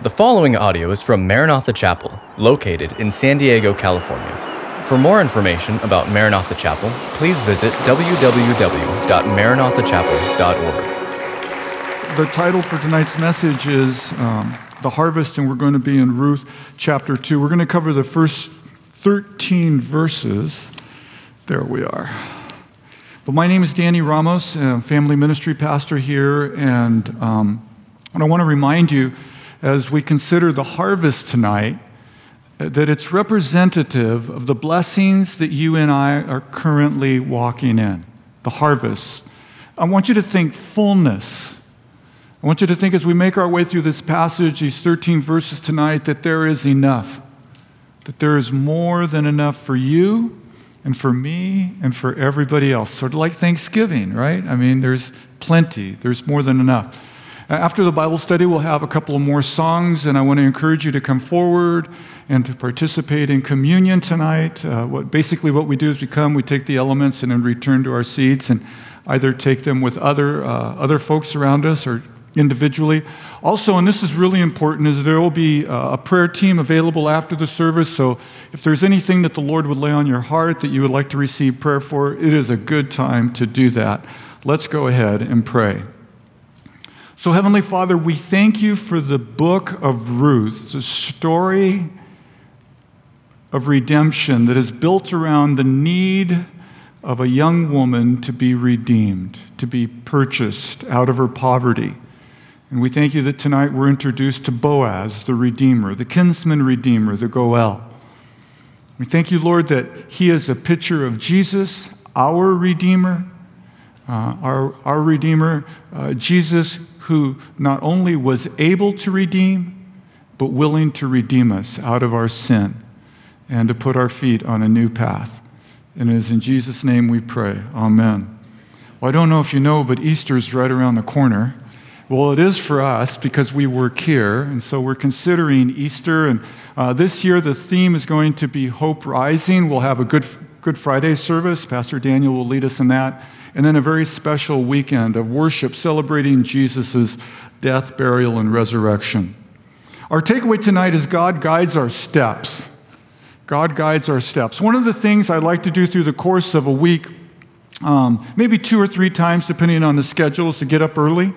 The following audio is from Maranatha Chapel, located in San Diego, California. For more information about Maranatha Chapel, please visit www.maranathachapel.org. The title for tonight's message is um, The Harvest, and we're going to be in Ruth chapter 2. We're going to cover the first 13 verses. There we are. But my name is Danny Ramos, family ministry pastor here, and, um, and I want to remind you as we consider the harvest tonight that it's representative of the blessings that you and I are currently walking in, the harvest. I want you to think fullness. I want you to think as we make our way through this passage, these 13 verses tonight, that there is enough, that there is more than enough for you and for me and for everybody else. Sort of like Thanksgiving, right? I mean, there's plenty, there's more than enough. After the Bible study, we'll have a couple of more songs, and I want to encourage you to come forward and to participate in communion tonight. Uh, what, basically, what we do is we come, we take the elements, and then return to our seats and either take them with other, uh, other folks around us or individually. Also, and this is really important, is there will be uh, a prayer team available after the service. So if there's anything that the Lord would lay on your heart that you would like to receive prayer for, it is a good time to do that. Let's go ahead and pray. So, Heavenly Father, we thank you for the book of Ruth, the story of redemption that is built around the need of a young woman to be redeemed, to be purchased out of her poverty. And we thank you that tonight we're introduced to Boaz, the Redeemer, the kinsman Redeemer, the Goel. We thank you, Lord, that he is a picture of Jesus, our Redeemer, uh, our, our Redeemer, uh, Jesus, who not only was able to redeem, but willing to redeem us out of our sin and to put our feet on a new path. And it is in Jesus' name we pray. Amen. Well, I don't know if you know, but Easter's right around the corner. Well, it is for us because we work here, and so we're considering Easter. And uh, this year, the theme is going to be Hope Rising. We'll have a Good, Good Friday service. Pastor Daniel will lead us in that and then a very special weekend of worship celebrating Jesus' death, burial, and resurrection. Our takeaway tonight is God guides our steps. God guides our steps. One of the things I like to do through the course of a week, um, maybe two or three times, depending on the schedule, is to get up early.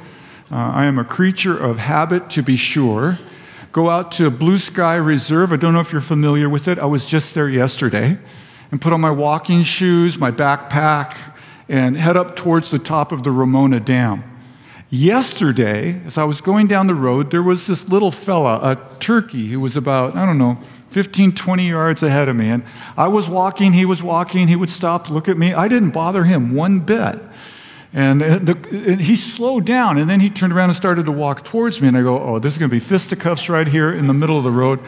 Uh, I am a creature of habit, to be sure. Go out to Blue Sky Reserve. I don't know if you're familiar with it. I was just there yesterday. And put on my walking shoes, my backpack, and head up towards the top of the Ramona Dam. Yesterday, as I was going down the road, there was this little fella, a turkey, who was about, I don't know, 15, 20 yards ahead of me. And I was walking, he was walking, he would stop, look at me. I didn't bother him one bit. And, uh, uh, he slowed down, and then he turned around and started to walk towards me. And I go, Oh, this is going to be fisticuffs right here in the middle of the road.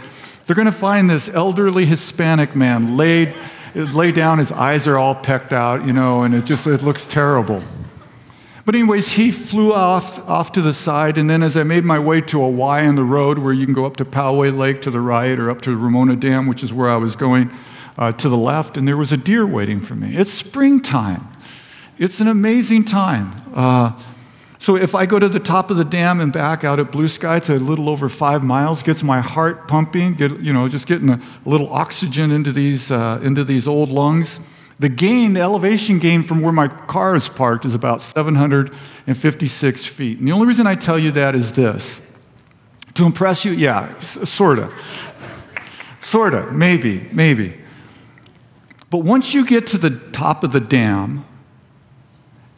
They're going to find this elderly Hispanic man laid lay down, his eyes are all pecked out, you know, and it just it looks terrible. But anyways, he flew off, off to the side, and then as I made my way to a Y in the road where you can go up to Poway Lake to the right or up to Ramona Dam, which is where I was going, uh, to the left, and there was a deer waiting for me. It's springtime. It's an amazing time. Uh, so if I go to the top of the dam and back out at Blue Sky, it's a little over five miles, gets my heart pumping, get, you know, just getting a, little oxygen into these, uh, into these old lungs. The gain, the elevation gain from where my car is parked is about 756 feet. And the only reason I tell you that is this. To impress you? Yeah, sort of. sort of, maybe, maybe. But once you get to the top of the dam,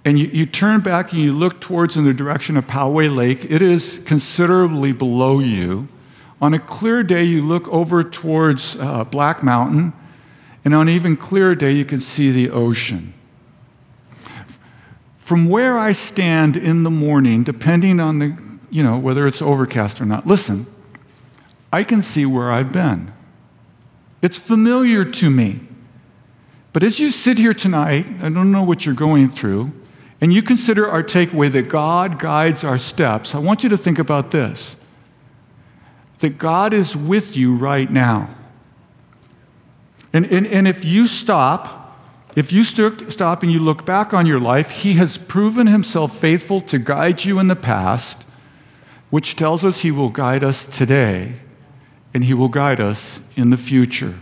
and you, you turn back and you look towards in the direction of Poway Lake, it is considerably below you. On a clear day, you look over towards uh, Black Mountain, and on an even clearer day, you can see the ocean. From where I stand in the morning, depending on the, you know, whether it's overcast or not, listen, I can see where I've been. It's familiar to me. But as you sit here tonight, I don't know what you're going through, and you consider our takeaway that God guides our steps, I want you to think about this that God is with you right now. And, and, and if you stop, if you stop and you look back on your life, He has proven Himself faithful to guide you in the past, which tells us He will guide us today and He will guide us in the future.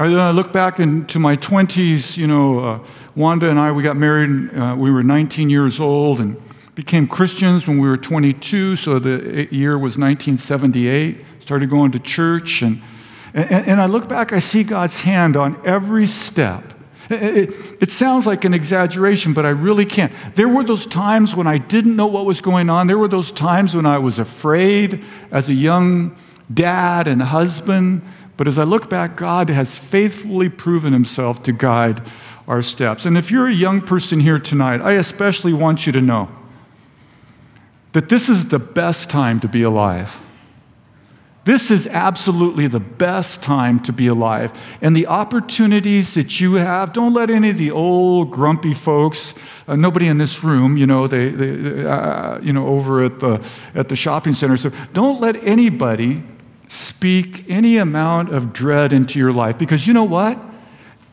I look back into my 20s, you know, uh, Wanda and I, we got married, uh, we were 19 years old and became Christians when we were 22, so the year was 1978. Started going to church, and, and, and I look back, I see God's hand on every step. It, it, it, sounds like an exaggeration, but I really can't. There were those times when I didn't know what was going on. There were those times when I was afraid as a young dad and husband. But as I look back, God has faithfully proven himself to guide our steps. And if you're a young person here tonight, I especially want you to know that this is the best time to be alive. This is absolutely the best time to be alive. And the opportunities that you have, don't let any of the old grumpy folks, uh, nobody in this room, you know, they, they uh, you know, over at the, at the shopping center, so don't let anybody speak any amount of dread into your life. Because you know what?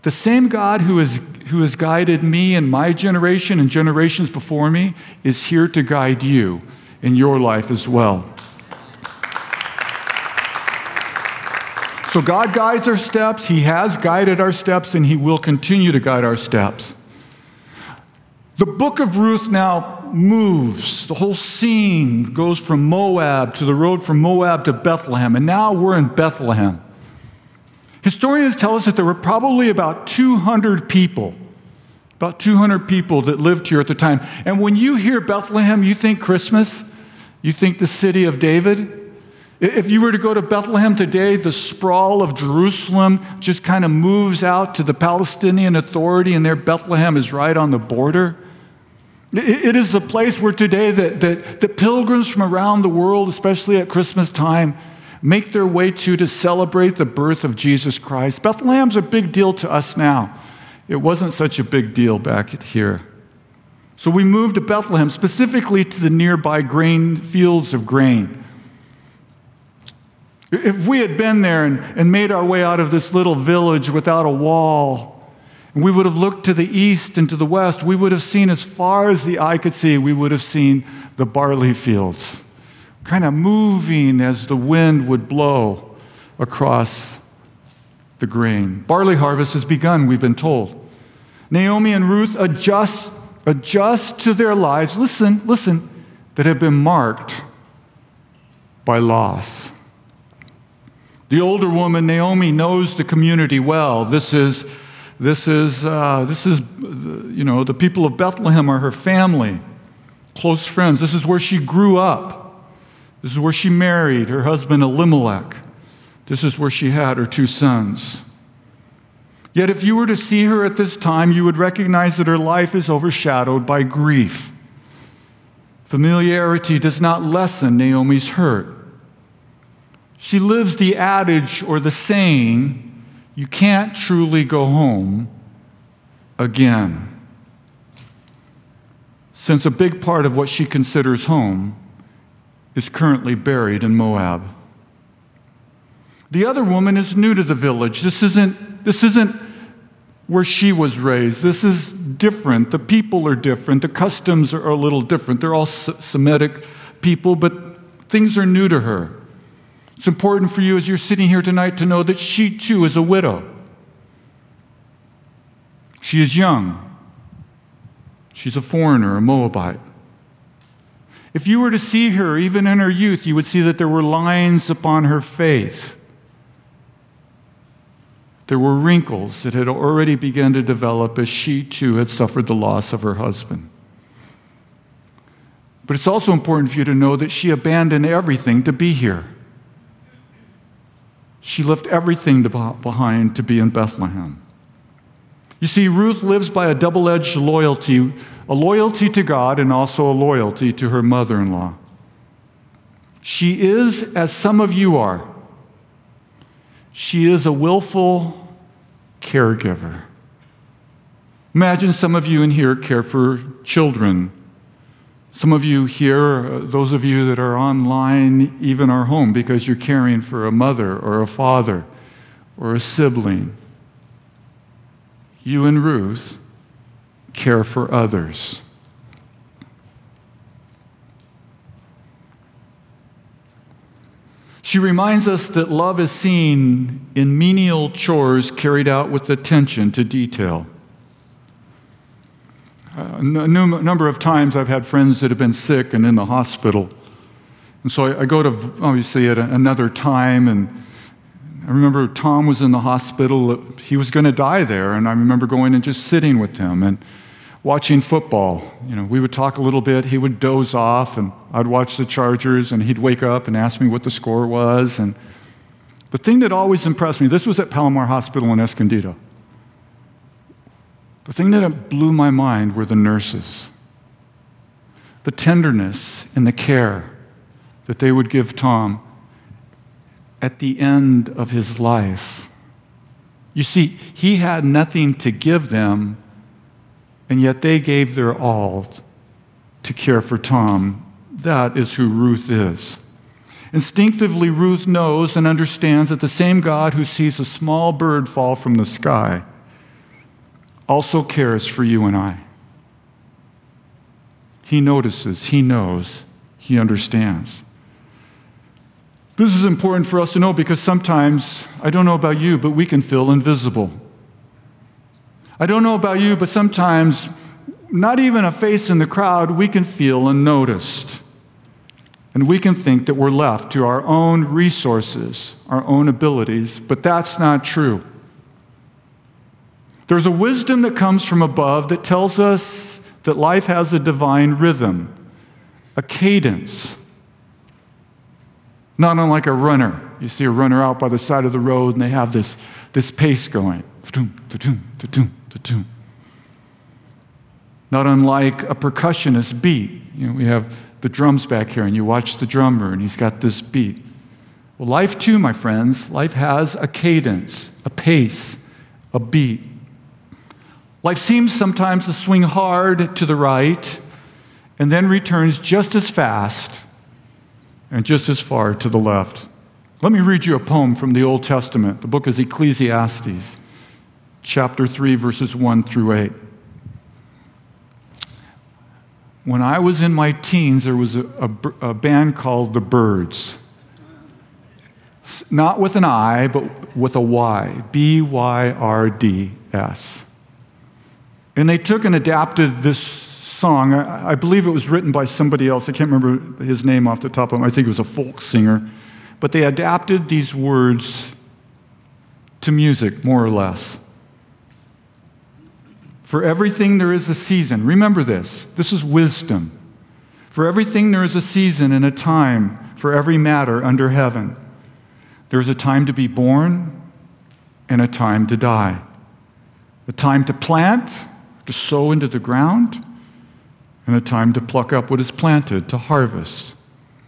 The same God who, is, who has guided me and my generation and generations before me is here to guide you in your life as well. So God guides our steps. He has guided our steps, and He will continue to guide our steps. The book of Ruth now moves. The whole scene goes from Moab to the road from Moab to Bethlehem, and now we're in Bethlehem. Historians tell us that there were probably about 200 people, about 200 people that lived here at the time. And when you hear Bethlehem, you think Christmas, you think the city of David. If you were to go to Bethlehem today, the sprawl of Jerusalem just kind of moves out to the Palestinian Authority, and there Bethlehem is right on the border. It is a place where today that, that, that pilgrims from around the world, especially at Christmas time, make their way to to celebrate the birth of Jesus Christ. Bethlehem's a big deal to us now. It wasn't such a big deal back here. So we moved to Bethlehem, specifically to the nearby grain fields of grain. If we had been there and, and made our way out of this little village without a wall, we would have looked to the east and to the west, we would have seen as far as the eye could see, we would have seen the barley fields, kind of moving as the wind would blow across the grain. Barley harvest has begun, we've been told. Naomi and Ruth adjust, adjust to their lives, listen, listen, that have been marked by loss. The older woman, Naomi, knows the community well. This is, this is, uh, this is, you know, the people of Bethlehem are her family, close friends. This is where she grew up. This is where she married her husband Elimelech. This is where she had her two sons. Yet, if you were to see her at this time, you would recognize that her life is overshadowed by grief. Familiarity does not lessen Naomi's hurt. She lives the adage or the saying, you can't truly go home again. Since a big part of what she considers home is currently buried in Moab. The other woman is new to the village. This isn't, this isn't where she was raised. This is different. The people are different. The customs are a little different. They're all Semitic people, but things are new to her. It's important for you as you're sitting here tonight to know that she too is a widow. She is young. She's a foreigner, a Moabite. If you were to see her, even in her youth, you would see that there were lines upon her face. There were wrinkles that had already begun to develop as she too had suffered the loss of her husband. But it's also important for you to know that she abandoned everything to be here. She left everything behind to be in Bethlehem. You see, Ruth lives by a double edged loyalty a loyalty to God and also a loyalty to her mother in law. She is, as some of you are, she is a willful caregiver. Imagine some of you in here care for children some of you here, uh, those of you that are online, even are home because you're caring for a mother or a father or a sibling. You and Ruth care for others. She reminds us that love is seen in menial chores carried out with attention to detail. Uh, a number of times I've had friends that have been sick and in the hospital. And so I, I go to, obviously, at a, another time, and I remember Tom was in the hospital. He was going to die there, and I remember going and just sitting with him and watching football. You know, we would talk a little bit. He would doze off, and I'd watch the Chargers, and he'd wake up and ask me what the score was. And the thing that always impressed me, this was at Palomar Hospital in Escondido. The thing that blew my mind were the nurses. The tenderness and the care that they would give Tom at the end of his life. You see, he had nothing to give them, and yet they gave their all to care for Tom. That is who Ruth is. Instinctively, Ruth knows and understands that the same God who sees a small bird fall from the sky also cares for you and I. He notices, He knows, He understands. This is important for us to know because sometimes, I don't know about you, but we can feel invisible. I don't know about you, but sometimes, not even a face in the crowd, we can feel unnoticed. And we can think that we're left to our own resources, our own abilities, but that's not true. There's a wisdom that comes from above that tells us that life has a divine rhythm, a cadence. Not unlike a runner. You see a runner out by the side of the road and they have this, this pace going. Not unlike a percussionist beat. You know, we have the drums back here and you watch the drummer and he's got this beat. Well, life too, my friends, life has a cadence, a pace, a beat. Life seems sometimes to swing hard to the right and then returns just as fast and just as far to the left. Let me read you a poem from the Old Testament. The book is Ecclesiastes, chapter 3, verses 1 through 8. When I was in my teens, there was a, a, a band called The Byrds. Not with an I, but with a Y. B Y R D S. And they took and adapted this song. I, I, believe it was written by somebody else. I can't remember his name off the top of my I think it was a folk singer. But they adapted these words to music, more or less. For everything there is a season. Remember this. This is wisdom. For everything there is a season and a time for every matter under heaven. There is a time to be born and a time to die. A time to plant to sow into the ground, and a time to pluck up what is planted, to harvest.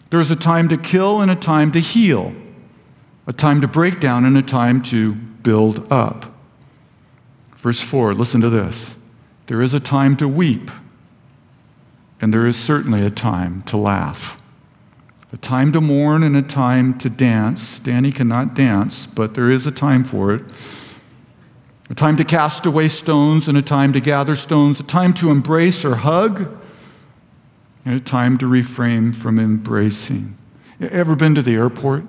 There is a time to kill and a time to heal, a time to break down and a time to build up. Verse 4, listen to this. There is a time to weep, and there is certainly a time to laugh. A time to mourn and a time to dance. Danny cannot dance, but there is a time for it a time to cast away stones and a time to gather stones, a time to embrace or hug, and a time to refrain from embracing. Ever been to the airport?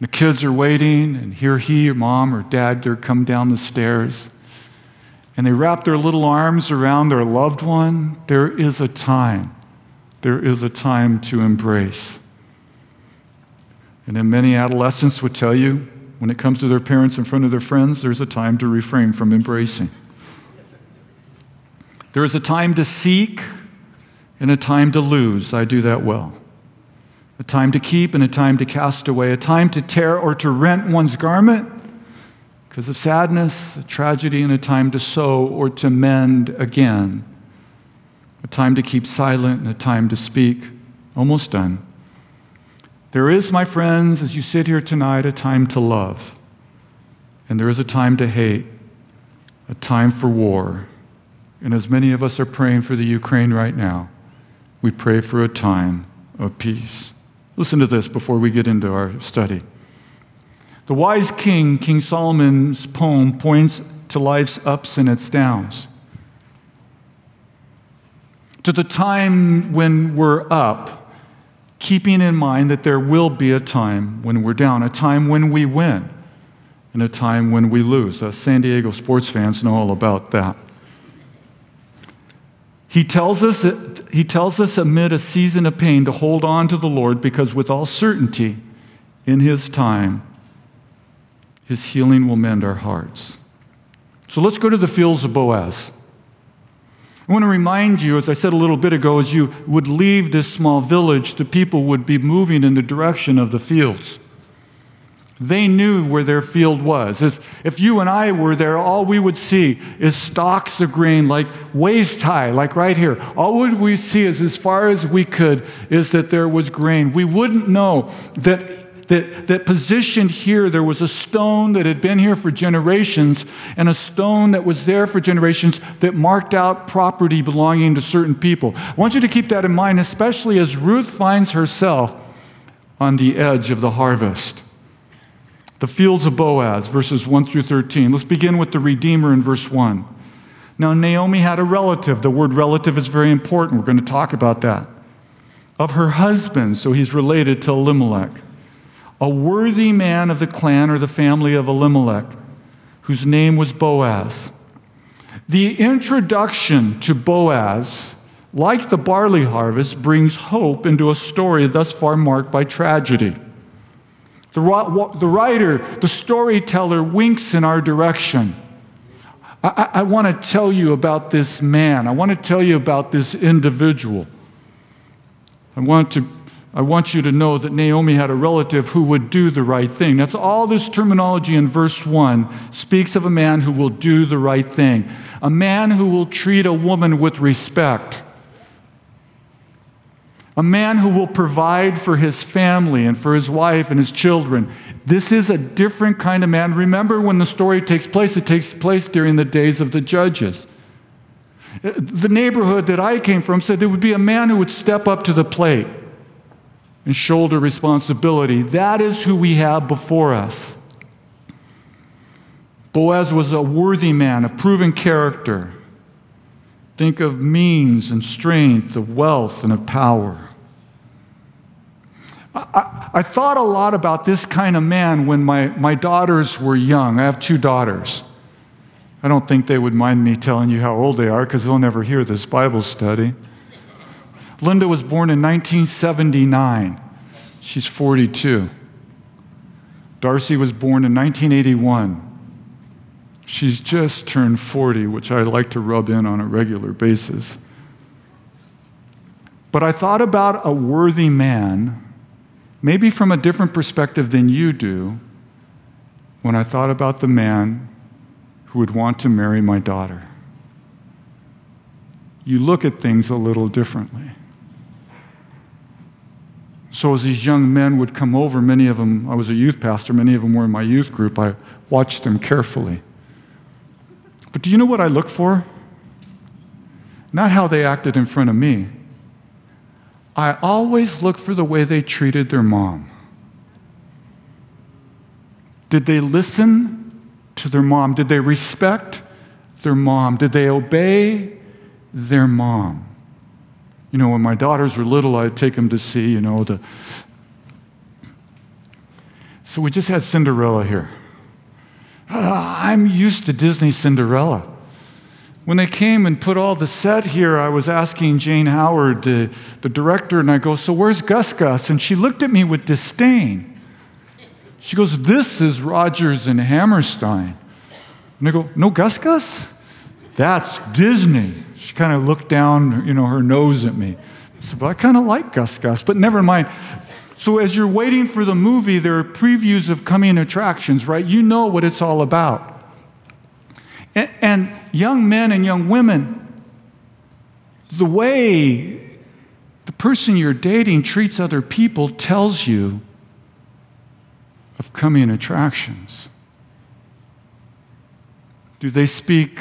The kids are waiting, and here he or mom or dad, they're come down the stairs, and they wrap their little arms around their loved one. There is a time. There is a time to embrace. And then many adolescents would tell you when it comes to their parents in front of their friends, there's a time to refrain from embracing. There is a time to seek and a time to lose. I do that well. A time to keep and a time to cast away. A time to tear or to rent one's garment because of sadness, a tragedy, and a time to sow or to mend again. A time to keep silent and a time to speak. Almost done. There is, my friends, as you sit here tonight, a time to love, and there is a time to hate, a time for war. And as many of us are praying for the Ukraine right now, we pray for a time of peace. Listen to this before we get into our study. The wise king, King Solomon's poem, points to life's ups and its downs. To the time when we're up keeping in mind that there will be a time when we're down, a time when we win, and a time when we lose. Us San Diego sports fans know all about that. He tells us, he tells us amid a season of pain to hold on to the Lord because, with all certainty, in His time, His healing will mend our hearts. So let's go to the fields of Boaz. I want to remind you, as I said a little bit ago, as you would leave this small village, the people would be moving in the direction of the fields. They knew where their field was. If, if you and I were there, all we would see is stalks of grain, like waist high, like right here. All would we see is, as far as we could, is that there was grain. We wouldn't know that, that, that positioned here, there was a stone that had been here for generations, and a stone that was there for generations that marked out property belonging to certain people. I want you to keep that in mind, especially as Ruth finds herself on the edge of the harvest. The fields of Boaz, verses 1 through 13. Let's begin with the Redeemer in verse 1. Now, Naomi had a relative. The word relative is very important. We're going to talk about that. Of her husband, so he's related to Elimelech, a worthy man of the clan or the family of Elimelech, whose name was Boaz. The introduction to Boaz, like the barley harvest, brings hope into a story thus far marked by tragedy. The, writer, the storyteller winks in our direction. I, I want to tell you about this man. I want to tell you about this individual. I want, to, I want you to know that Naomi had a relative who would do the right thing. That's all this terminology in verse 1 speaks of a man who will do the right thing, a man who will treat a woman with respect a man who will provide for his family and for his wife and his children. This is a different kind of man. Remember when the story takes place, it takes place during the days of the judges. The neighborhood that I came from said there would be a man who would step up to the plate and shoulder responsibility. That is who we have before us. Boaz was a worthy man of proven character. Think of means and strength, of wealth and of power. I, I, thought a lot about this kind of man when my, my daughters were young. I have two daughters. I don't think they would mind me telling you how old they are because they'll never hear this Bible study. Linda was born in 1979. She's 42. Darcy was born in 1981. She's just turned 40, which I like to rub in on a regular basis. But I thought about a worthy man maybe from a different perspective than you do, when I thought about the man who would want to marry my daughter. You look at things a little differently. So, as these young men would come over, many of them, I was a youth pastor, many of them were in my youth group, I watched them carefully. But do you know what I look for? Not how they acted in front of me, I always look for the way they treated their mom. Did they listen to their mom? Did they respect their mom? Did they obey their mom? You know, when my daughters were little, I'd take them to see, you know, the. So we just had Cinderella here. Uh, I'm used to Disney Cinderella. When they came and put all the set here, I was asking Jane Howard, the, the director, and I go, So where's Gus Gus? And she looked at me with disdain. She goes, This is Rodgers and Hammerstein. And I go, No Gus Gus? That's Disney. She kind of looked down, you know, her nose at me. I said, Well, I kind of like Gus Gus, but never mind. So as you're waiting for the movie, there are previews of coming attractions, right? You know what it's all about. And, and young men and young women, the way the person you're dating treats other people tells you of coming attractions. Do they speak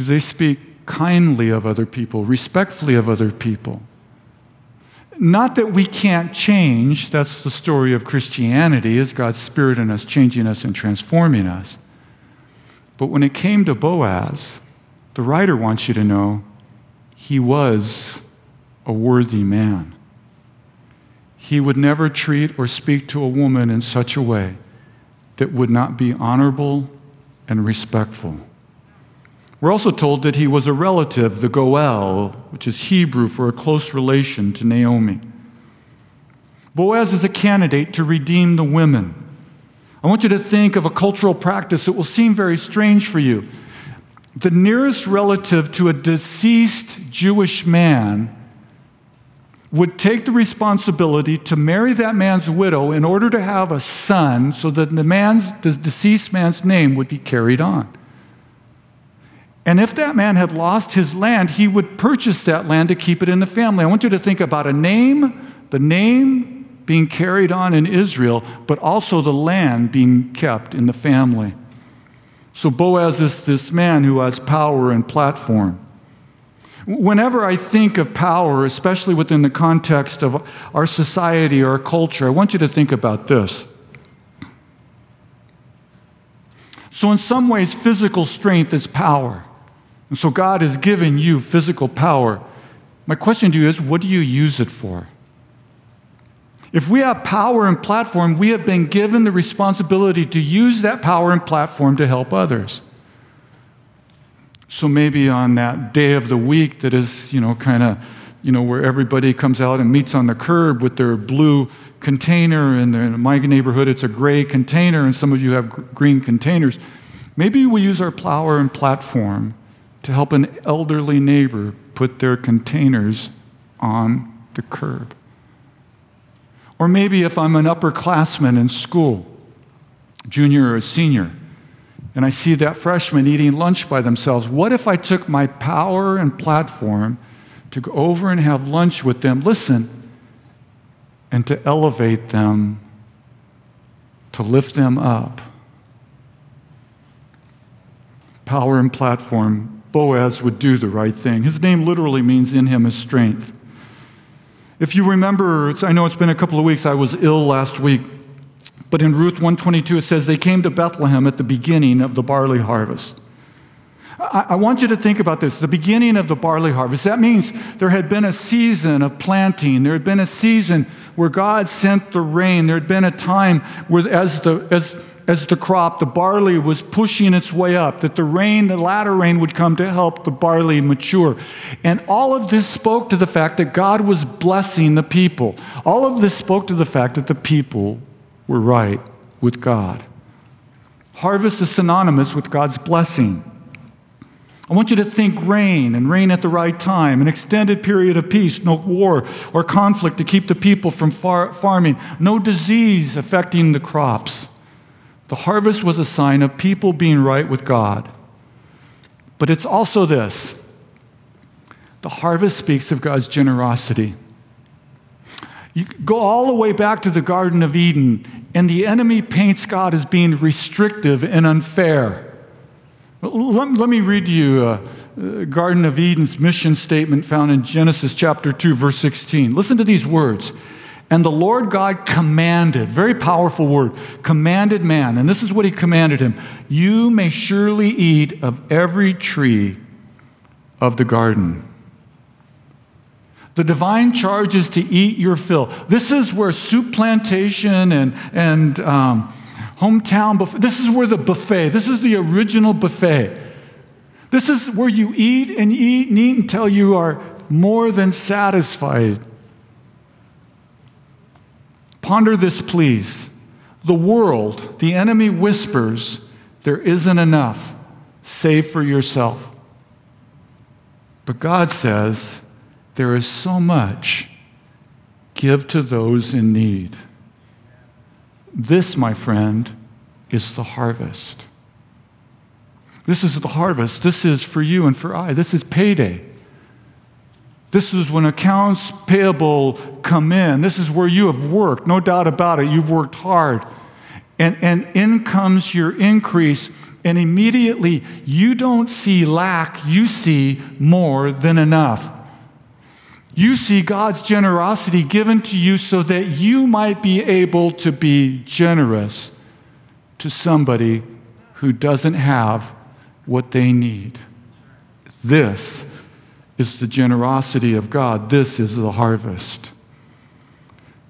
do they speak kindly of other people, respectfully of other people? Not that we can't change, that's the story of Christianity, is God's Spirit in us changing us and transforming us. But when it came to Boaz, the writer wants you to know he was a worthy man. he would never treat or speak to a woman in such a way that would not be honorable and respectful. We're also told that he was a relative, the Goel, which is Hebrew for a close relation to Naomi. Boaz is a candidate to redeem the women. I want you to think of a cultural practice that will seem very strange for you. The nearest relative to a deceased Jewish man would take the responsibility to marry that man's widow in order to have a son so that the man's the deceased man's name would be carried on. And if that man had lost his land, he would purchase that land to keep it in the family. I want you to think about a name, the name being carried on in Israel, but also the land being kept in the family. So Boaz is this man who has power and platform. Whenever I think of power, especially within the context of our society or our culture, I want you to think about this. So, in some ways, physical strength is power. And so, God has given you physical power. My question to you is what do you use it for? If we have power and platform, we have been given the responsibility to use that power and platform to help others. So maybe on that day of the week that is, you know, kind of, you know, where everybody comes out and meets on the curb with their blue container, and in my neighborhood it's a gray container, and some of you have green containers. Maybe we use our power and platform to help an elderly neighbor put their containers on the curb. Or maybe if I'm an upperclassman in school, junior or senior, and I see that freshman eating lunch by themselves, what if I took my power and platform to go over and have lunch with them, listen, and to elevate them, to lift them up? Power and platform, Boaz would do the right thing. His name literally means in him is strength. If you remember, I know it's been a couple of weeks, I was ill last week, but in Ruth 122 it says they came to Bethlehem at the beginning of the barley harvest. I, I want you to think about this the beginning of the barley harvest. That means there had been a season of planting, there had been a season where God sent the rain, there had been a time where, as the, as as the crop, the barley was pushing its way up, that the rain, the latter rain, would come to help the barley mature. And all of this spoke to the fact that God was blessing the people. All of this spoke to the fact that the people were right with God. Harvest is synonymous with God's blessing. I want you to think rain and rain at the right time, an extended period of peace, no war or conflict to keep the people from far- farming, no disease affecting the crops. The harvest was a sign of people being right with God. But it's also this the harvest speaks of God's generosity. You go all the way back to the Garden of Eden, and the enemy paints God as being restrictive and unfair. Let, let me read you uh, uh, Garden of Eden's mission statement found in Genesis chapter 2, verse 16. Listen to these words. And the Lord God commanded, very powerful word, commanded man, and this is what he commanded him You may surely eat of every tree of the garden. The divine charge is to eat your fill. This is where soup plantation and, and um, hometown buffet, this is where the buffet, this is the original buffet. This is where you eat and eat and eat until you are more than satisfied. Ponder this, please. The world, the enemy whispers, there isn't enough. Save for yourself. But God says, there is so much. Give to those in need. This, my friend, is the harvest. This is the harvest. This is for you and for I. This is payday. This is when accounts payable come in. This is where you have worked, no doubt about it. You've worked hard. And, and in comes your increase, and immediately you don't see lack, you see more than enough. You see God's generosity given to you so that you might be able to be generous to somebody who doesn't have what they need. This is the generosity of God. This is the harvest.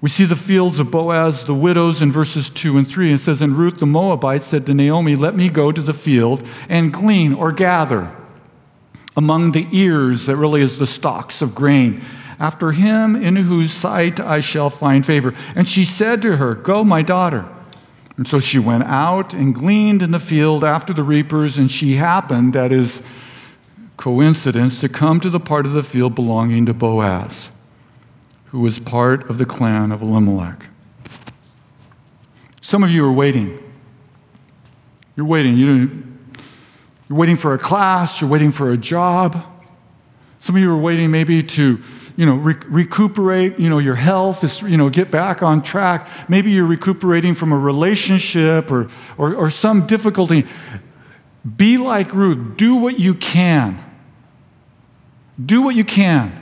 We see the fields of Boaz, the widows in verses 2 and 3. It says, And Ruth the Moabite said to Naomi, Let me go to the field and glean or gather among the ears, that really is the stalks of grain, after him in whose sight I shall find favor. And she said to her, Go, my daughter. And so she went out and gleaned in the field after the reapers, and she happened, that is coincidence, to come to the part of the field belonging to Boaz, who was part of the clan of Elimelech. Some of you are waiting. You're waiting. You you're waiting for a class, you're waiting for a job. Some of you are waiting maybe to, you know, re- recuperate, you know, your health, you know, get back on track. Maybe you're recuperating from a relationship or, or, or some difficulty. Be like Ruth. Do what you can. Do what you can.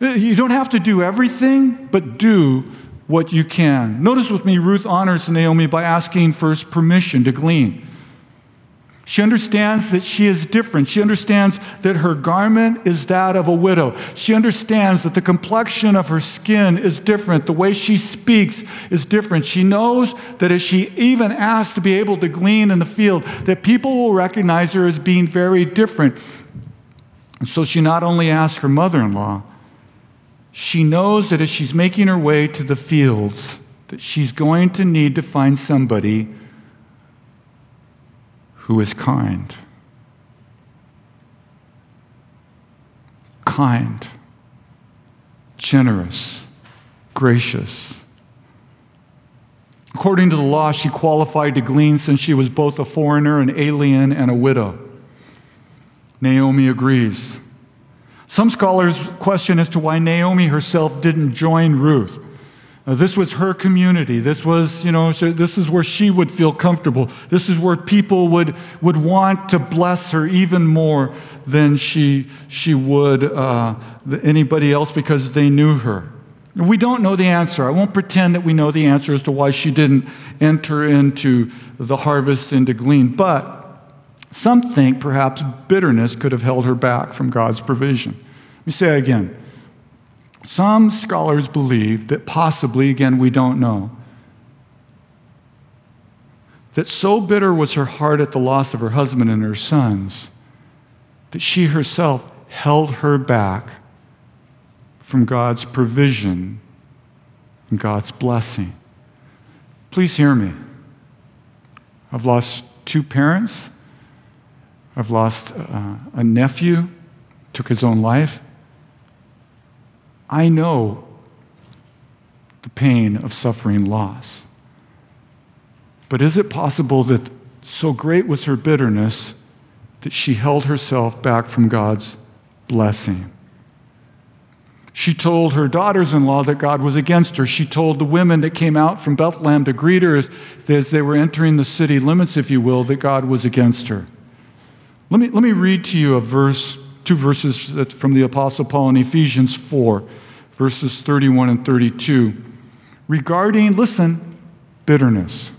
Uh, you don't have to do everything, but do what you can. Notice with me, Ruth honors Naomi by asking first permission to glean. She understands that she is different. She understands that her garment is that of a widow. She understands that the complexion of her skin is different. The way she speaks is different. She knows that if she even asks to be able to glean in the field, that people will recognize her as being very different. And so she not only asks her mother in law, she knows that as she's making her way to the fields, that she's going to need to find somebody who is kind. Kind, generous, gracious. According to the law, she qualified to glean since she was both a foreigner, an alien, and a widow. Naomi agrees. Some scholars question as to why Naomi herself didn't join Ruth. Uh, this was her community. This was, you know, this is where she would feel comfortable. This is where people would, would want to bless her even more than she, she would uh, anybody else because they knew her. We don't know the answer. I won't pretend that we know the answer as to why she didn't enter into the harvest and to glean. But some think perhaps bitterness could have held her back from God's provision. Let me say again some scholars believe that possibly, again, we don't know, that so bitter was her heart at the loss of her husband and her sons that she herself held her back from God's provision and God's blessing. Please hear me. I've lost two parents. I've lost uh, a nephew, took his own life. I know the pain of suffering loss. But is it possible that so great was her bitterness that she held herself back from God's blessing? She told her daughters in law that God was against her. She told the women that came out from Bethlehem to greet her as, as, they were entering the city limits, if you will, that God was against her. Let me, let me read to you a verse, two verses from the Apostle Paul in Ephesians 4 verses 31 and 32, regarding, listen, bitterness.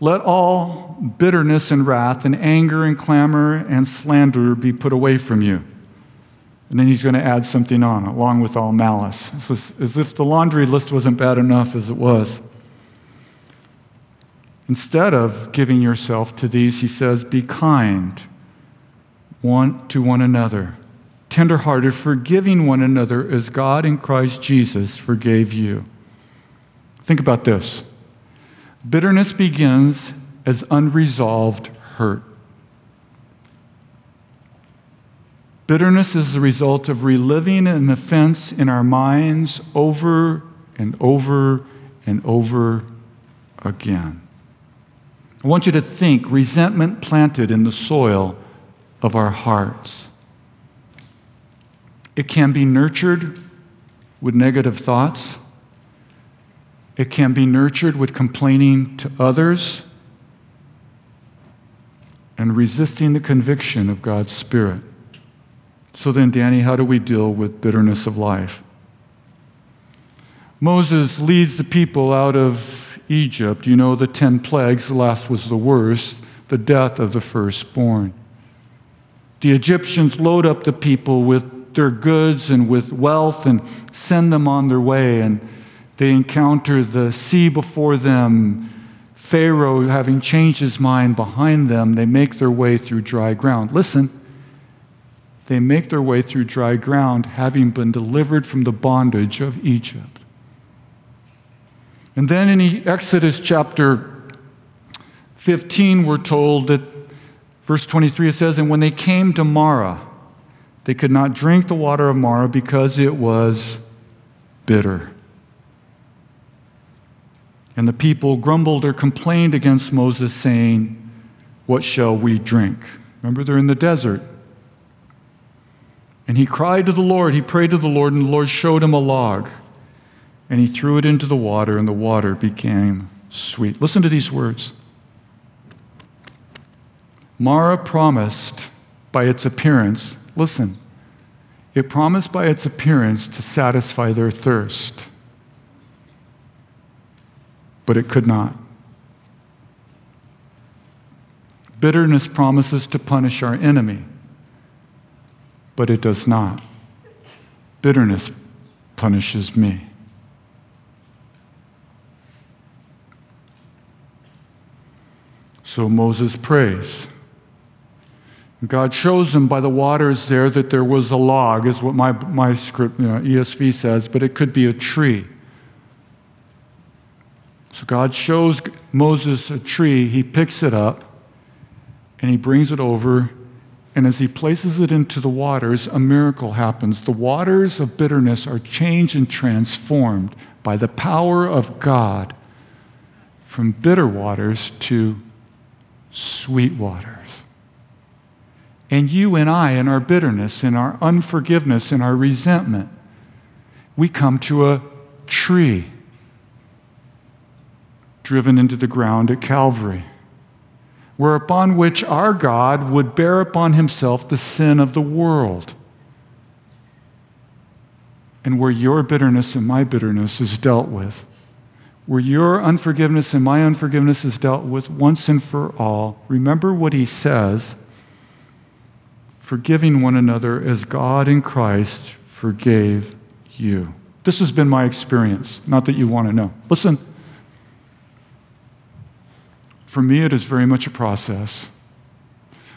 Let all bitterness and wrath and anger and clamor and slander be put away from you. And then he's going to add something on, along with all malice. It's as if the laundry list wasn't bad enough as it was. Instead of giving yourself to these, he says, be kind one to one another tenderhearted, forgiving one another as God in Christ Jesus forgave you. Think about this bitterness begins as unresolved hurt. Bitterness is the result of reliving an offense in our minds over and over and over again. I want you to think resentment planted in the soil of our hearts. It can be nurtured with negative thoughts. It can be nurtured with complaining to others and resisting the conviction of God's Spirit. So then, Danny, how do we deal with bitterness of life? Moses leads the people out of Egypt. You know the 10 plagues, the last was the worst the death of the firstborn. The Egyptians load up the people with their goods and with wealth and send them on their way. And they encounter the sea before them, Pharaoh having changed his mind behind them. They make their way through dry ground. Listen, they make their way through dry ground, having been delivered from the bondage of Egypt. And then in Exodus chapter 15, we're told that, verse 23, it says, And when they came to Marah, they could not drink the water of Marah because it was bitter. And the people grumbled or complained against Moses, saying, What shall we drink? Remember, they're in the desert. And he cried to the Lord, he prayed to the Lord, and the Lord showed him a log. And he threw it into the water, and the water became sweet. Listen to these words Marah promised by its appearance, listen, it promised by its appearance to satisfy their thirst, but it could not. Bitterness promises to punish our enemy but it does not. Bitterness punishes me. So Moses prays. God shows him by the waters there that there was a log, is what my, my script, you know, ESV says, but it could be a tree. So God shows Moses a tree. He picks it up and he brings it over and as he places it into the waters, a miracle happens. The waters of bitterness are changed and transformed by the power of God from bitter waters to sweet waters. And you and I, in our bitterness, in our unforgiveness, in our resentment, we come to a tree driven into the ground at Calvary whereupon which our God would bear upon himself the sin of the world. And where your bitterness and my bitterness is dealt with, where your unforgiveness and my unforgiveness is dealt with once and for all, remember what he says forgiving one another as God in Christ forgave you. This has been my experience, not that you want to know. Listen. For me, it is very much a process.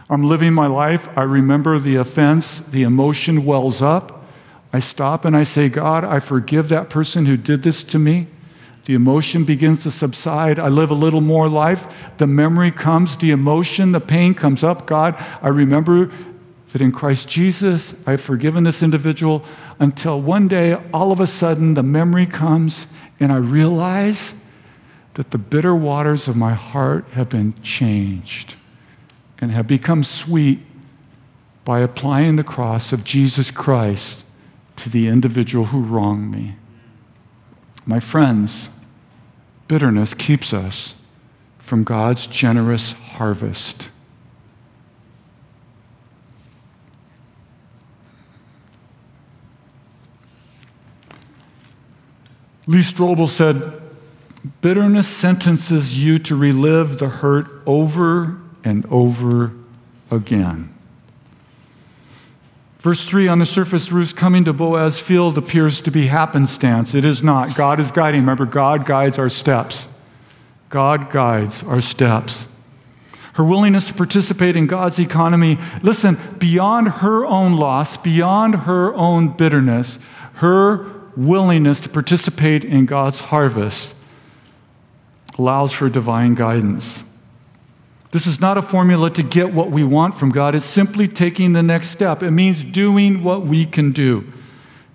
I'm living my life. I remember the offense, the emotion wells up. I stop and I say, God, I forgive that person who did this to me. The emotion begins to subside. I live a little more life. The memory comes, the emotion, the pain comes up. God, I remember that in Christ Jesus, I've forgiven this individual until one day, all of a sudden, the memory comes and I realize that the bitter waters of my heart have been changed and have become sweet by applying the cross of Jesus Christ to the individual who wronged me. My friends, bitterness keeps us from God's generous harvest. Lee Strobel said, Bitterness sentences you to relive the hurt over and over again. Verse 3 on the surface, Ruth's coming to Boaz field appears to be happenstance. It is not. God is guiding. Remember, God guides our steps. God guides our steps. Her willingness to participate in God's economy, listen, beyond her own loss, beyond her own bitterness, her willingness to participate in God's harvest allows for divine guidance. This is not a formula to get what we want from God. It's simply taking the next step. It means doing what we can do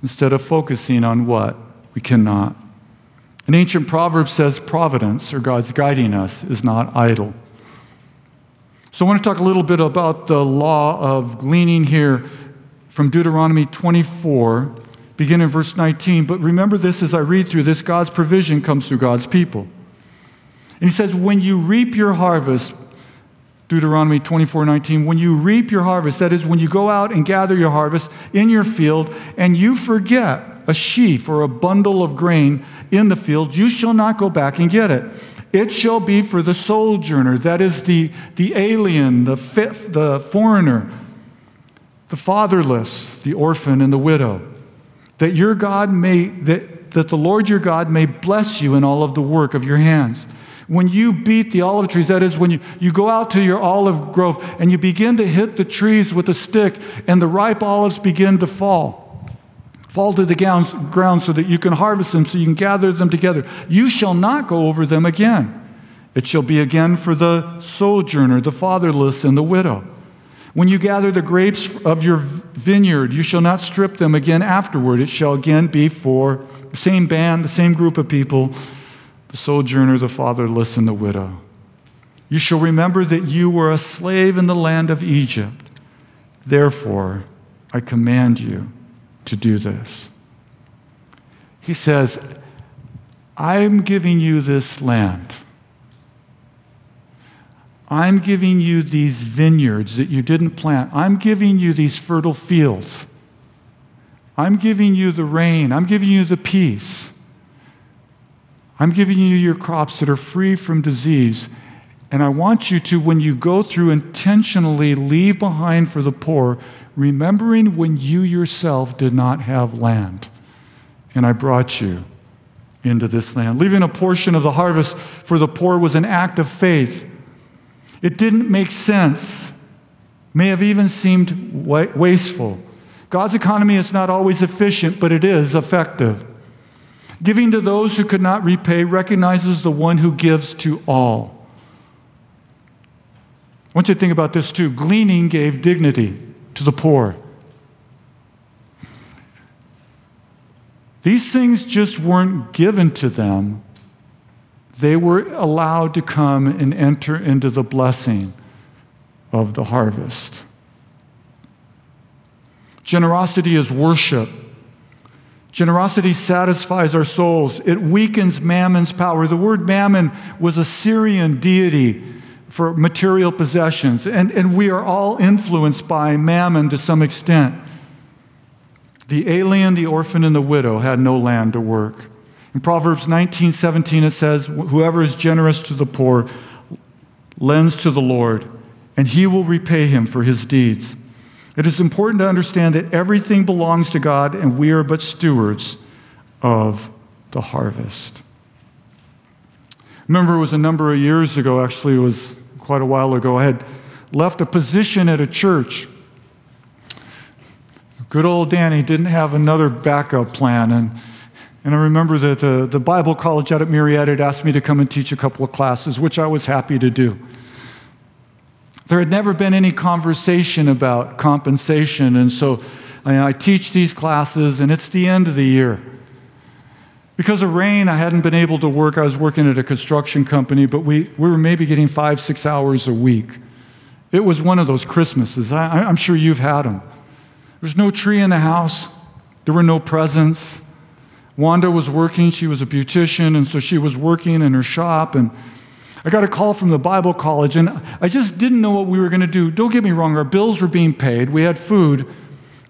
instead of focusing on what we cannot. An ancient proverb says providence, or God's guiding us, is not idle. So I want to talk a little bit about the law of gleaning here from Deuteronomy 24, beginning in verse 19. But remember this as I read through this God's provision comes through God's people. And he says, when you reap your harvest, Deuteronomy 24 19, when you reap your harvest, that is, when you go out and gather your harvest in your field, and you forget a sheaf or a bundle of grain in the field, you shall not go back and get it. It shall be for the sojourner, that is, the, the alien, the, fit, the foreigner. the fatherless, the orphan, and the widow, that your God may, that, that the Lord your God may bless you in all of the work of your hands. When you beat the olive trees, that is, when you, you go out to your olive grove and you begin to hit the trees with a stick, and the ripe olives begin to fall, fall to the ground so that you can harvest them, so you can gather them together. You shall not go over them again. It shall be again for the sojourner, the fatherless, and the widow. When you gather the grapes of your vineyard, you shall not strip them again afterward. It shall again be for the same band, the same group of people, the sojourner, the fatherless, and the widow. You shall remember that you were a slave in the land of Egypt. Therefore, I command you to do this. He says, I'm giving you this land. I'm giving you these vineyards that you didn't plant. I'm giving you these fertile fields. I'm giving you the rain. I'm giving you the peace. I'm giving you your crops that are free from disease. And I want you to, when you go through, intentionally leave behind for the poor, remembering when you yourself did not have land. And I brought you into this land. Leaving a portion of the harvest for the poor was an act of faith. It didn't make sense, may have even seemed wasteful. God's economy is not always efficient, but it is effective. Giving to those who could not repay recognizes the one who gives to all. I want you to think about this too. Gleaning gave dignity to the poor. These things just weren't given to them, they were allowed to come and enter into the blessing of the harvest. Generosity is worship. Generosity satisfies our souls. It weakens mammon's power. The word mammon was a Syrian deity for material possessions, and, and we are all influenced by mammon to some extent. The alien, the orphan, and the widow had no land to work. In Proverbs 19 17, it says, Whoever is generous to the poor lends to the Lord, and he will repay him for his deeds. It is important to understand that everything belongs to God, and we are but stewards of the harvest. Remember, it was a number of years ago, actually, it was quite a while ago. I had left a position at a church. Good old Danny didn't have another backup plan, and and I remember that the, the Bible college out at Murrieta had asked me to come and teach a couple of classes, which I was happy to do. There had never been any conversation about compensation, and so I, I teach these classes, and it's the end of the year. Because of rain, I hadn't been able to work. I was working at a construction company, but we, we were maybe getting five, six hours a week. It was one of those Christmases. I, I'm sure you've had them. There's no tree in the house, there were no presents. Wanda was working, she was a beautician, and so she was working in her shop. And I got a call from the Bible college, and I just didn't know what we were going to do. Don't get me wrong, our bills were being paid, we had food,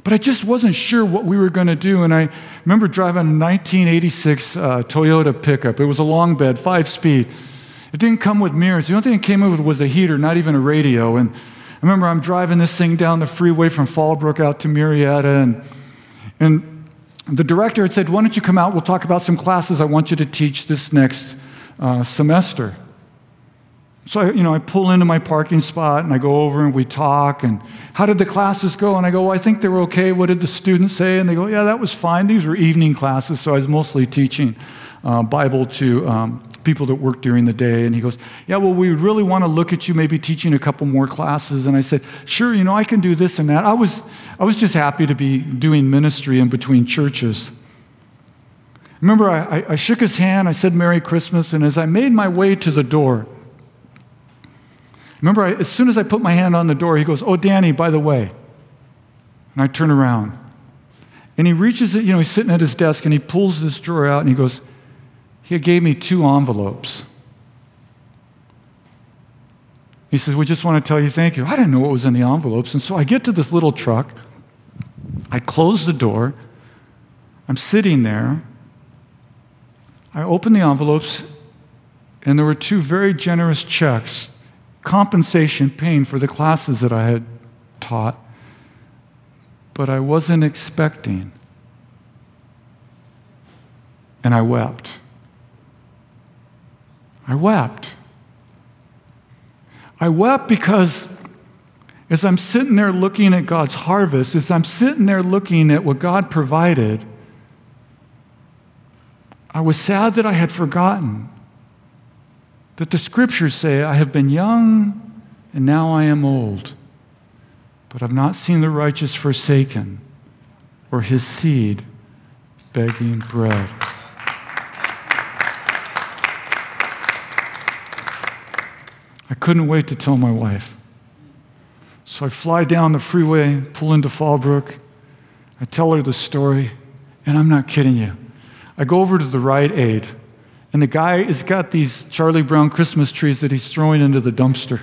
but I just wasn't sure what we were going to do. And I remember driving a 1986 uh, Toyota pickup. It was a long bed, five speed. It didn't come with mirrors. The only thing it came with was a heater, not even a radio. And I remember I'm driving this thing down the freeway from Fallbrook out to Murrieta, and, and the director had said, Why don't you come out? We'll talk about some classes I want you to teach this next uh, semester. So, I, you know, I pull into my parking spot and I go over and we talk. And how did the classes go? And I go, well, I think they were okay. What did the students say? And they go, yeah, that was fine. These were evening classes, so I was mostly teaching uh, Bible to um, people that work during the day. And he goes, Yeah, well, we really want to look at you maybe teaching a couple more classes. And I said, Sure, you know, I can do this and that. I was, I was just happy to be doing ministry in between churches. Remember, I, I shook his hand, I said Merry Christmas, and as I made my way to the door, remember, I, as soon as I put my hand on the door, he goes, Oh, Danny, by the way. And I turn around. And he reaches it, you know, he's sitting at his desk and he pulls this drawer out and he goes, he gave me two envelopes. He says, We just want to tell you thank you. I didn't know what was in the envelopes. And so I get to this little truck. I close the door. I'm sitting there. I open the envelopes, and there were two very generous checks compensation paying for the classes that I had taught. but I wasn't expecting. And I wept. I wept. I wept because as I'm sitting there looking at God's harvest, as I'm sitting there looking at what God provided, I was sad that I had forgotten that the scriptures say, I have been young and now I am old, but I've not seen the righteous forsaken or his seed begging bread. I couldn't wait to tell my wife. So I fly down the freeway, pull into Fallbrook. I tell her the story, and I'm not kidding you. I go over to the Rite Aid, and the guy has got these Charlie Brown Christmas trees that he's throwing into the dumpster.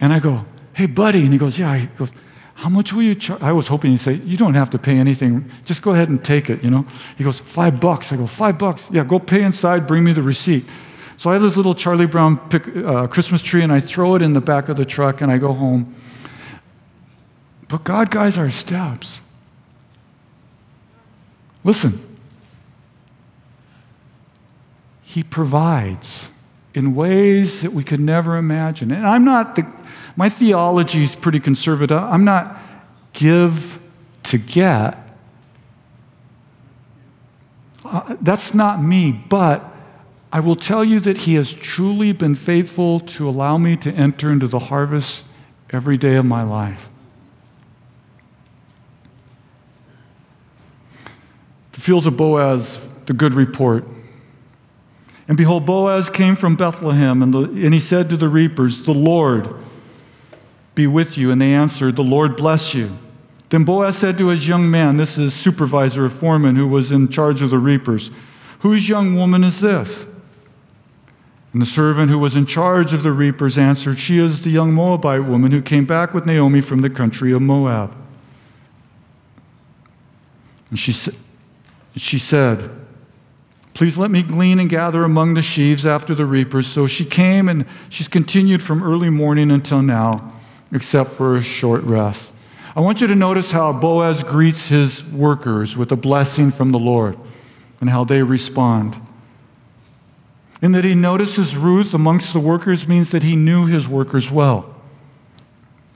and I go, Hey, buddy. And he goes, Yeah. He goes, How much will you charge? I was hoping he'd say, You don't have to pay anything. Just go ahead and take it, you know? He goes, Five bucks. I go, Five bucks. Yeah, go pay inside, bring me the receipt. So I have this little Charlie Brown pick, uh, Christmas tree, and I throw it in the back of the truck, and I go home. But God guides our steps. Listen, He provides in ways that we could never imagine. And I'm not the, my theology is pretty conservative. I'm not give to get. Uh, that's not me, but I will tell you that He has truly been faithful to allow me to enter into the harvest every day of my life. The fields of Boaz, the good report. And behold, Boaz came from Bethlehem, and, the, and he said to the reapers, The Lord be with you. And they answered, The Lord bless you. Then Boaz said to his young man, this is supervisor, a foreman who was in charge of the reapers, Whose young woman is this? And the servant who was in charge of the reapers answered, She is the young Moabite woman who came back with Naomi from the country of Moab. And she, she said, Please let me glean and gather among the sheaves after the reapers. So she came and she's continued from early morning until now, except for a short rest. I want you to notice how Boaz greets his workers with a blessing from the Lord and how they respond. In that he notices Ruth amongst the workers means that he knew his workers well.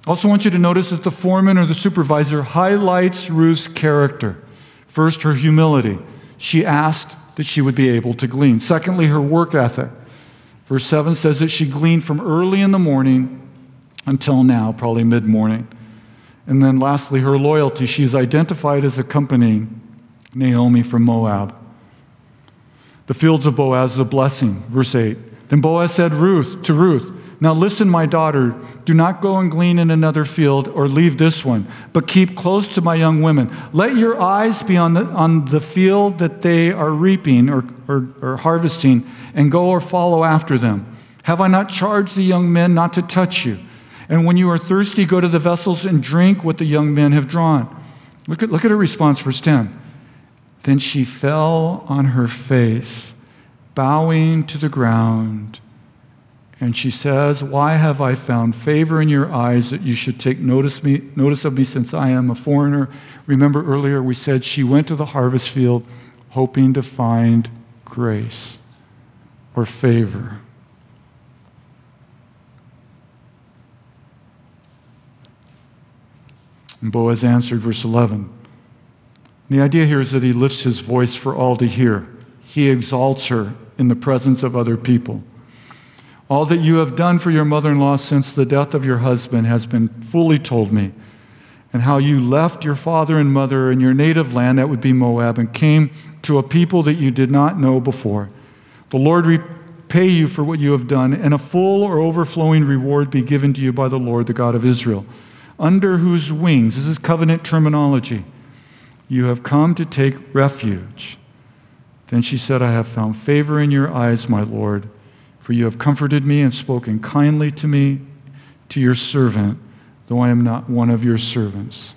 I Also, want you to notice that the foreman or the supervisor highlights Ruth's character. First, her humility. She asked that she would be able to glean. Secondly, her work ethic. Verse 7 says that she gleaned from early in the morning until now, probably mid morning. And then lastly, her loyalty. She's identified as accompanying Naomi from Moab. The fields of Boaz is a blessing. Verse 8. Then Boaz said Ruth to Ruth, Now listen, my daughter, do not go and glean in another field or leave this one, but keep close to my young women. Let your eyes be on the, on the field that they are reaping or, or, or harvesting, and go or follow after them. Have I not charged the young men not to touch you? And when you are thirsty, go to the vessels and drink what the young men have drawn. Look at, look at her response, verse 10. Then she fell on her face, bowing to the ground. And she says, Why have I found favor in your eyes that you should take notice, me, notice of me since I am a foreigner? Remember earlier we said she went to the harvest field hoping to find grace or favor. And Boaz answered, verse 11. The idea here is that he lifts his voice for all to hear. He exalts her in the presence of other people. All that you have done for your mother in law since the death of your husband has been fully told me, and how you left your father and mother in your native land, that would be Moab, and came to a people that you did not know before. The Lord repay you for what you have done, and a full or overflowing reward be given to you by the Lord, the God of Israel, under whose wings, this is covenant terminology, you have come to take refuge. Then she said, I have found favor in your eyes, my Lord, for you have comforted me and spoken kindly to me, to your servant, though I am not one of your servants.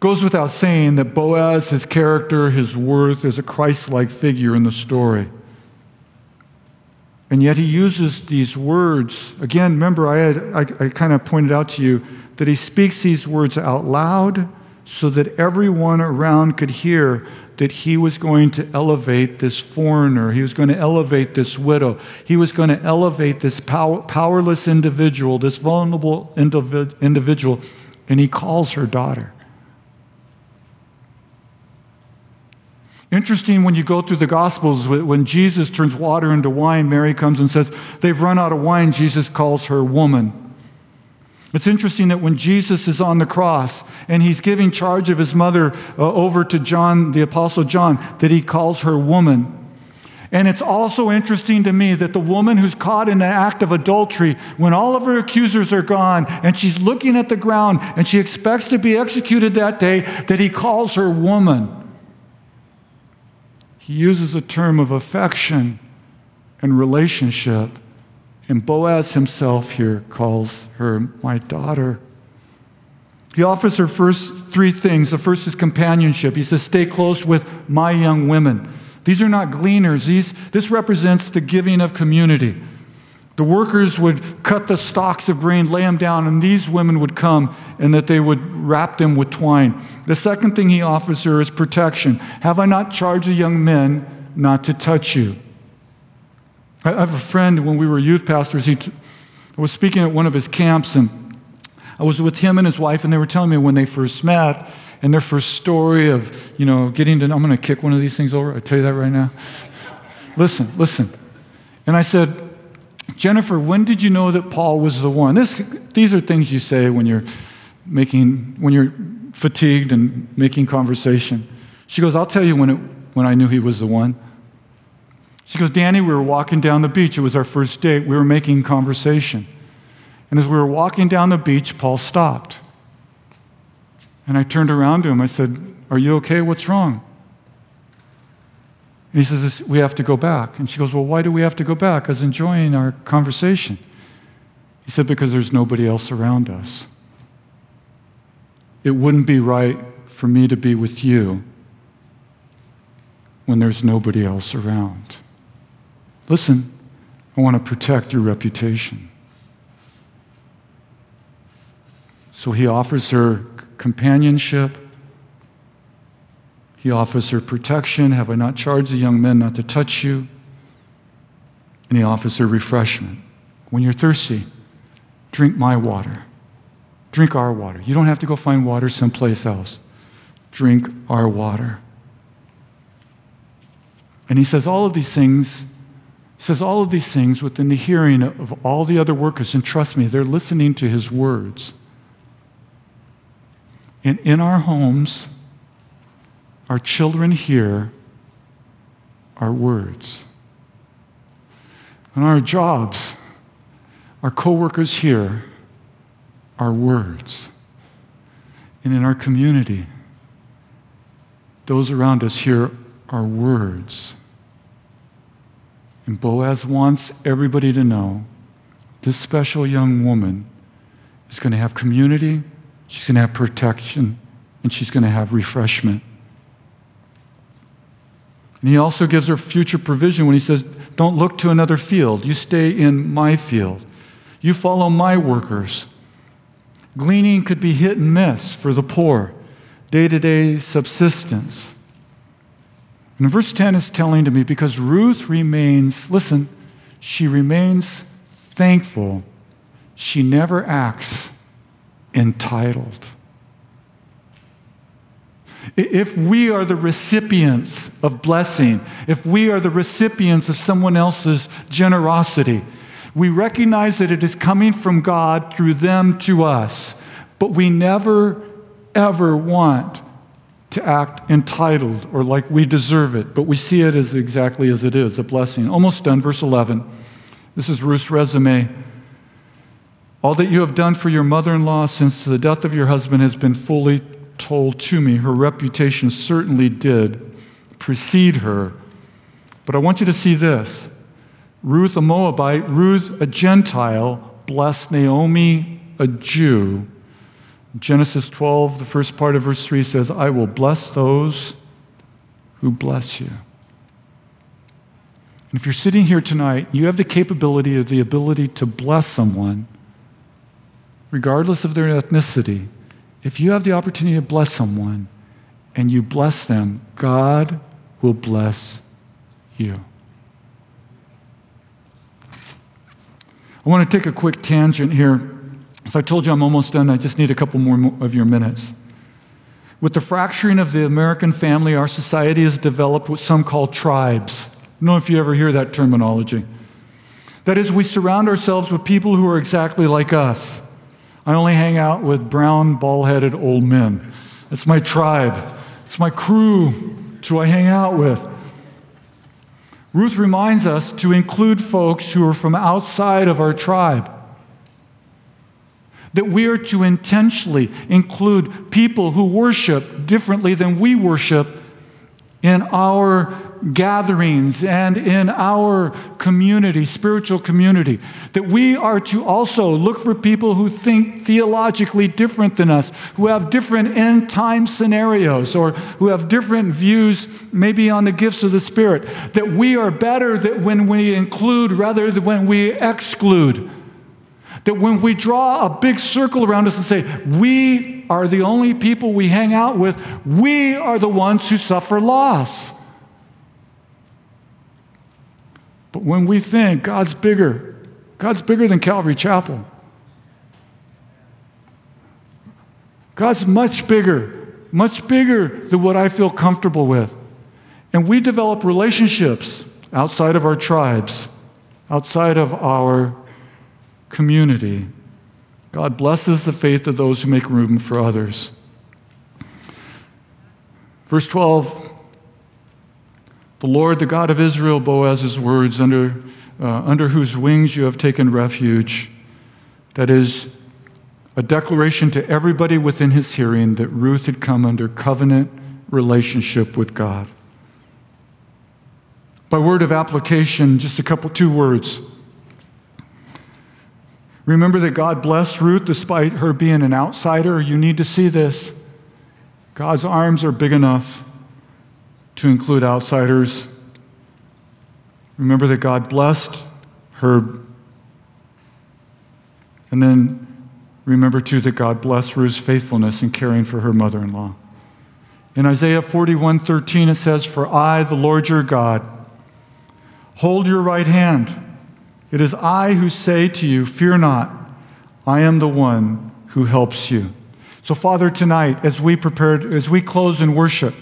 Goes without saying that Boaz, his character, his worth, is a Christ like figure in the story. And yet he uses these words. Again, remember, I, had, I, I kind of pointed out to you that he speaks these words out loud so that everyone around could hear that he was going to elevate this foreigner. He was going to elevate this widow. He was going to elevate this power, powerless individual, this vulnerable individ, individual, and he calls her daughter. Interesting when you go through the Gospels, when Jesus turns water into wine, Mary comes and says, They've run out of wine. Jesus calls her woman. It's interesting that when Jesus is on the cross and he's giving charge of his mother uh, over to John, the Apostle John, that he calls her woman. And it's also interesting to me that the woman who's caught in the act of adultery, when all of her accusers are gone and she's looking at the ground and she expects to be executed that day, that he calls her woman. He uses a term of affection and relationship. And Boaz himself here calls her my daughter. He offers her first three things. The first is companionship. He says, Stay close with my young women. These are not gleaners, These, this represents the giving of community. The workers would cut the stalks of grain, lay them down, and these women would come and that they would wrap them with twine. The second thing he offers her is protection. Have I not charged the young men not to touch you? I have a friend, when we were youth pastors, he t- was speaking at one of his camps, and I was with him and his wife, and they were telling me when they first met and their first story of, you know, getting to I'm going to kick one of these things over. I tell you that right now. listen, listen. And I said, Jennifer, when did you know that Paul was the one? This, these are things you say when you're making, when you're fatigued and making conversation. She goes, I'll tell you when, it, when I knew he was the one. She goes, Danny, we were walking down the beach. It was our first date. We were making conversation. And as we were walking down the beach, Paul stopped. And I turned around to him. I said, Are you okay? What's wrong? And he says, We have to go back. And she goes, Well, why do we have to go back? I was enjoying our conversation. He said, Because there's nobody else around us. It wouldn't be right for me to be with you when there's nobody else around. Listen, I want to protect your reputation. So he offers her companionship he offers her protection. Have I not charged the young men not to touch you? And he offers her refreshment. When you're thirsty, drink my water. Drink our water. You don't have to go find water someplace else. Drink our water. And he says all of these things, he says all of these things within the hearing of all the other workers. And trust me, they're listening to his words. And in our homes, our children hear our words. On our jobs, our coworkers hear our words. And in our community, those around us hear our words. And Boaz wants everybody to know this special young woman is going to have community, she's going to have protection, and she's going to have refreshment. And he also gives her future provision when he says, Don't look to another field. You stay in my field. You follow my workers. Gleaning could be hit and miss for the poor, day to day subsistence. And verse 10 is telling to me because Ruth remains, listen, she remains thankful. She never acts entitled. If we are the recipients of blessing, if we are the recipients of someone else's generosity, we recognize that it is coming from God through them to us, but we never, ever want to act entitled or like we deserve it, but we see it as exactly as it is a blessing. Almost done, verse 11. This is Ruth's resume. All that you have done for your mother in law since the death of your husband has been fully told to me, her reputation certainly did precede her. But I want you to see this Ruth, a Moabite, Ruth, a Gentile, blessed Naomi, a Jew. Genesis 12, the first part of verse 3 says, I will bless those who bless you. And if you're sitting here tonight, you have the capability or the ability to bless someone, regardless of their ethnicity. If you have the opportunity to bless someone and you bless them, God will bless you. I want to take a quick tangent here. I told you, I'm almost done. I just need a couple more of your minutes. With the fracturing of the American family, our society has developed what some call tribes. I don't know if you ever hear that terminology. That is, we surround ourselves with people who are exactly like us. I only hang out with brown, bald headed old men. That's my tribe, it's my crew. It's who I hang out with. Ruth reminds us to include folks who are from outside of our tribe. That we are to intentionally include people who worship differently than we worship in our gatherings and in our community, spiritual community. That we are to also look for people who think theologically different than us, who have different end time scenarios, or who have different views maybe on the gifts of the Spirit. That we are better that when we include rather than when we exclude. That when we draw a big circle around us and say, we are the only people we hang out with, we are the ones who suffer loss. But when we think God's bigger, God's bigger than Calvary Chapel. God's much bigger, much bigger than what I feel comfortable with. And we develop relationships outside of our tribes, outside of our community. God blesses the faith of those who make room for others. Verse 12 The Lord, the God of Israel, Boaz's words, under, uh, under whose wings you have taken refuge. That is a declaration to everybody within his hearing that Ruth had come under covenant relationship with God. By word of application, just a couple, two words. Remember that God blessed Ruth despite her being an outsider. You need to see this. God's arms are big enough to include outsiders. Remember that God blessed her. And then remember, too, that God blessed Ruth's faithfulness in caring for her mother in law. In Isaiah 41 13, it says, For I, the Lord your God, hold your right hand. It is I who say to you, Fear not, I am the one who helps you. So, Father, tonight, as we prepare, as we close in worship,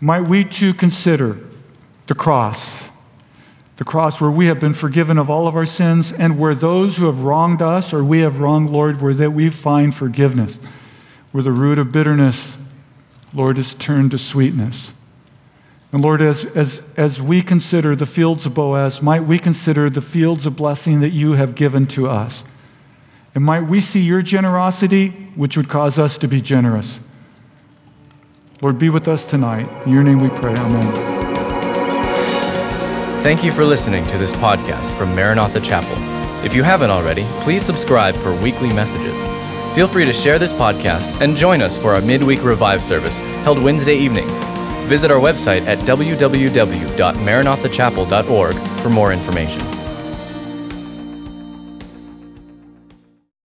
might we too consider the cross, the cross where we have been forgiven of all of our sins, and where those who have wronged us or we have wronged, Lord, where that we find forgiveness, where the root of bitterness, Lord, is turned to sweetness. And Lord, as, as, as we consider the fields of Boaz, might we consider the fields of blessing that you have given to us. And might we see your generosity, which would cause us to be generous. Lord, be with us tonight. In your name we pray. Amen. Thank you for listening to this podcast from Maranatha Chapel. If you haven't already, please subscribe for weekly messages. Feel free to share this podcast and join us for our midweek revive service held Wednesday evenings. Visit our website at www.maranathachapel.org for more information.